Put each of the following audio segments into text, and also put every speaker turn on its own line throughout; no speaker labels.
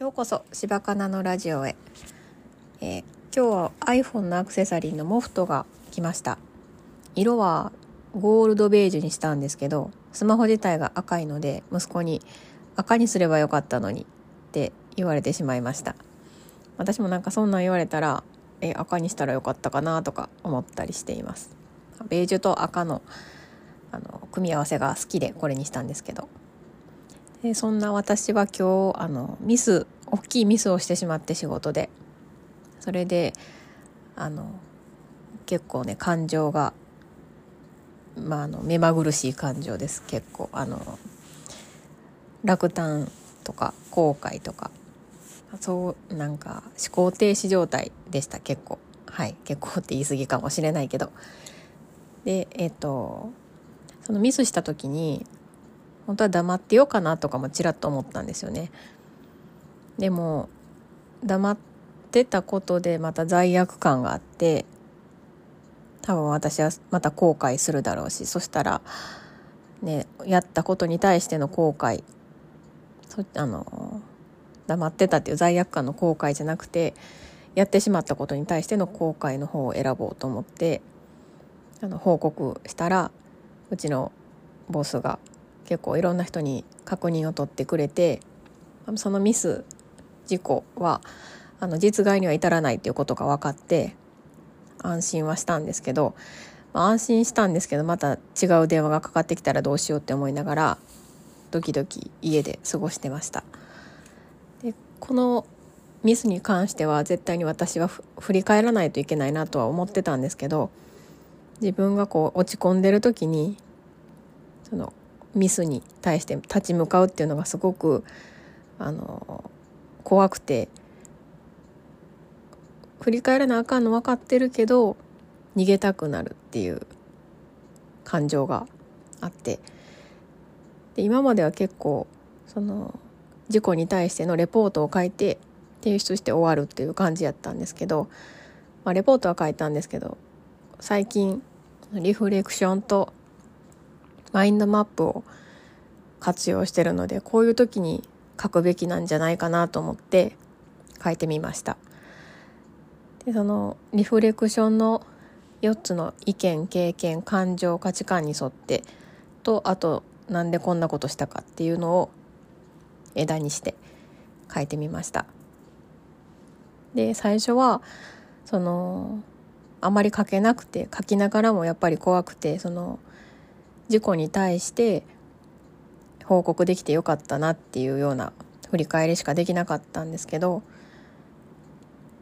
ようこそ柴かなのラジオへ、えー、今日は iPhone のアクセサリーのモフトが来ました。色はゴールドベージュにしたんですけどスマホ自体が赤いので息子に赤にすればよかったのにって言われてしまいました。私もなんかそんなん言われたらえ赤にしたらよかったかなとか思ったりしています。ベージュと赤のあの組み合わせが好きでこれにしたんですけど。でそんな私は今日あのミス大きいミスをしてしまって仕事で。それであの結構ね感情が、まあ、あの目まぐるしい感情です。結構あの落胆とか後悔とか。そうなんか思考停止状態でした。結構。はい。結構って言い過ぎかもしれないけど。でえっ、とそのミスした時に本当は黙ってようかなとかもちらっと思ったんですよね。でも黙ってたことでまた罪悪感があって多分私はまた後悔するだろうしそしたらねやったことに対しての後悔そあの黙ってたっていう罪悪感の後悔じゃなくてやってしまったことに対しての後悔の方を選ぼうと思ってあの報告したらうちのボスが結構いろんな人に確認を取ってくれてそのミス事故はあの実害には至らないっていうことが分かって安心はしたんですけど、まあ、安心したんですけどまた違う電話がかかってきたらどうしようって思いながらドキドキ家で過ごしてました。でこのミスに関しては絶対に私は振り返らないといけないなとは思ってたんですけど自分がこう落ち込んでる時にそのミスに対して立ち向かうっていうのがすごくあの怖くて。振り返らなあかんの分かってるけど逃げたくなるっていう感情があって。で今までは結構その事故に対してのレポートを書いて提出して終わるっていう感じやったんですけど、まあ、レポートは書いたんですけど最近リフレクションとマインドマップを活用してるのでこういう時に書くべきなんじゃないかなと思って書いてみました。でそのリフレクションの4つの意見経験感情価値観に沿ってとあとなんでこんなことしたかっていうのを枝にして書いてみました。で最初はそのあまり書けなくて書きながらもやっぱり怖くてその事故に対して報告できてよかったなっていうような振り返りしかできなかったんですけど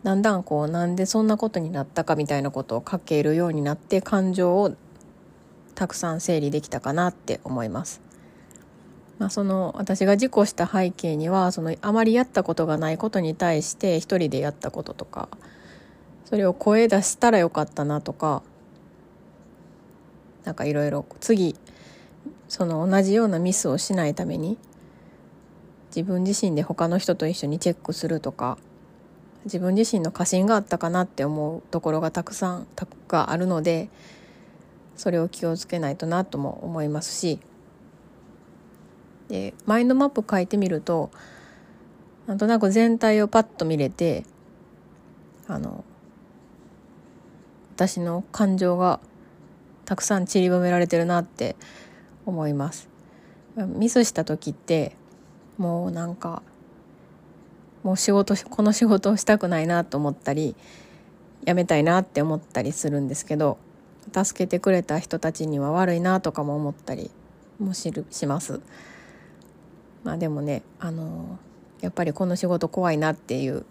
だんだんこうなんでそんなことになったかみたいなことを書けるようになって感情をたくさん整理できたかなって思います。まあ、その私が事故した背景にはそのあまりやったことがないことに対して一人でやったこととかそれを声出したらよかったなとかなんかいろいろ次その同じようなミスをしないために自分自身で他の人と一緒にチェックするとか自分自身の過信があったかなって思うところがたくさんがあるのでそれを気をつけないとなとも思いますし。でマインドマップ書いてみるとなんとなく全体をパッと見れてあの私の感情がたくさん散りばめられてるなって思います。ミスした時ってもうなんかもう仕事この仕事をしたくないなと思ったりやめたいなって思ったりするんですけど助けてくれた人たちには悪いなとかも思ったりもしるします。まあでもねあのやっぱりこの仕事怖いなっていう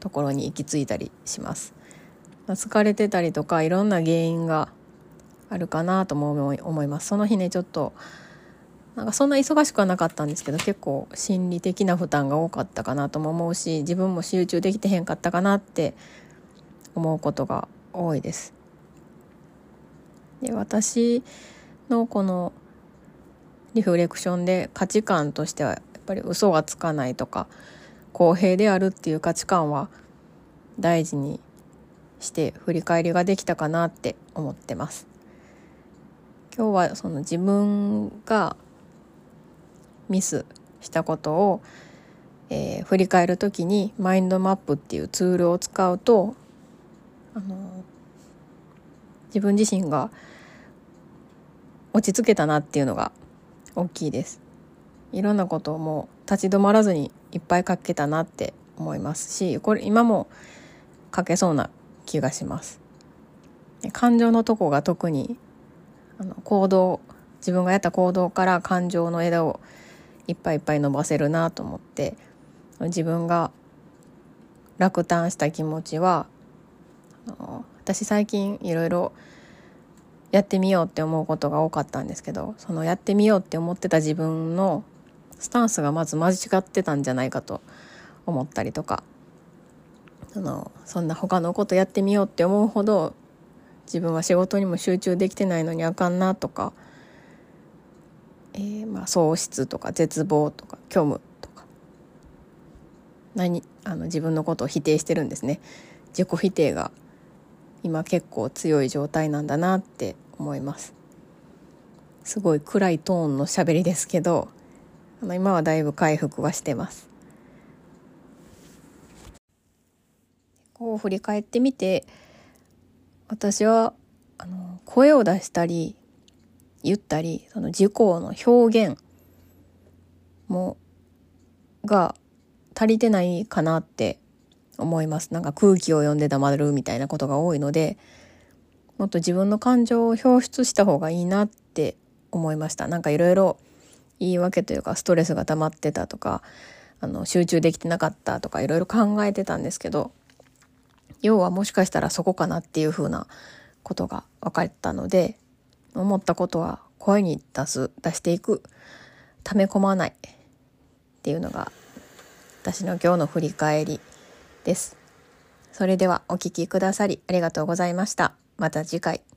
ところに行き着いたりします、ま、疲れてたりとかいろんな原因があるかなとも思いますその日ねちょっとなんかそんな忙しくはなかったんですけど結構心理的な負担が多かったかなとも思うし自分も集中できてへんかったかなって思うことが多いです。で私のこのリフレクションで価値観としてはやっぱり嘘がつかないとか公平であるっていう価値観は大事にして振り返りができたかなって思ってます。今日はその自分がミスしたことをえー、振り返る時にマインドマップっていうツールを使うとあの自分自身が落ち着けたなっていうのが大きいです。いろんなことをもう立ち止まらずにいっぱい書けたなって思いますしこれ今も書けそうな気がします。感情のとこが特にあの行動自分がやった行動から感情の枝をいっぱいいっぱい伸ばせるなと思って自分が落胆した気持ちは私最近いろいろやってみようって思うことが多かったんですけどそのやってみようって思ってた自分のスタンスがまず間違ってたんじゃないかと思ったりとかそのそんな他のことやってみようって思うほど自分は仕事にも集中できてないのにあかんなとか、えー、まあ喪失とか絶望とか虚無とか。何あの自分のことを否定してるんですね。自己否定が今結構強い状態なんだなって思います。すごい暗いトーンのしゃべりですけどあの今はだいぶ回復はしてます。こう振り返ってみて私はあの声を出したり言ったりその自己の表現もが足りてないかなって思います。なんか空気を読んで黙るみたいなことが多いのでもっと自分の感情を表出した方がいいなって思いました。なんかいろいろ言い訳というかストレスが溜まってたとかあの集中できてなかったとかいろいろ考えてたんですけど要はもしかしたらそこかなっていうふうなことが分かったので思ったことは声に出す出していく溜め込まないっていうのが私の今日の振り返りです。それではお聴きくださりありがとうございました。また次回。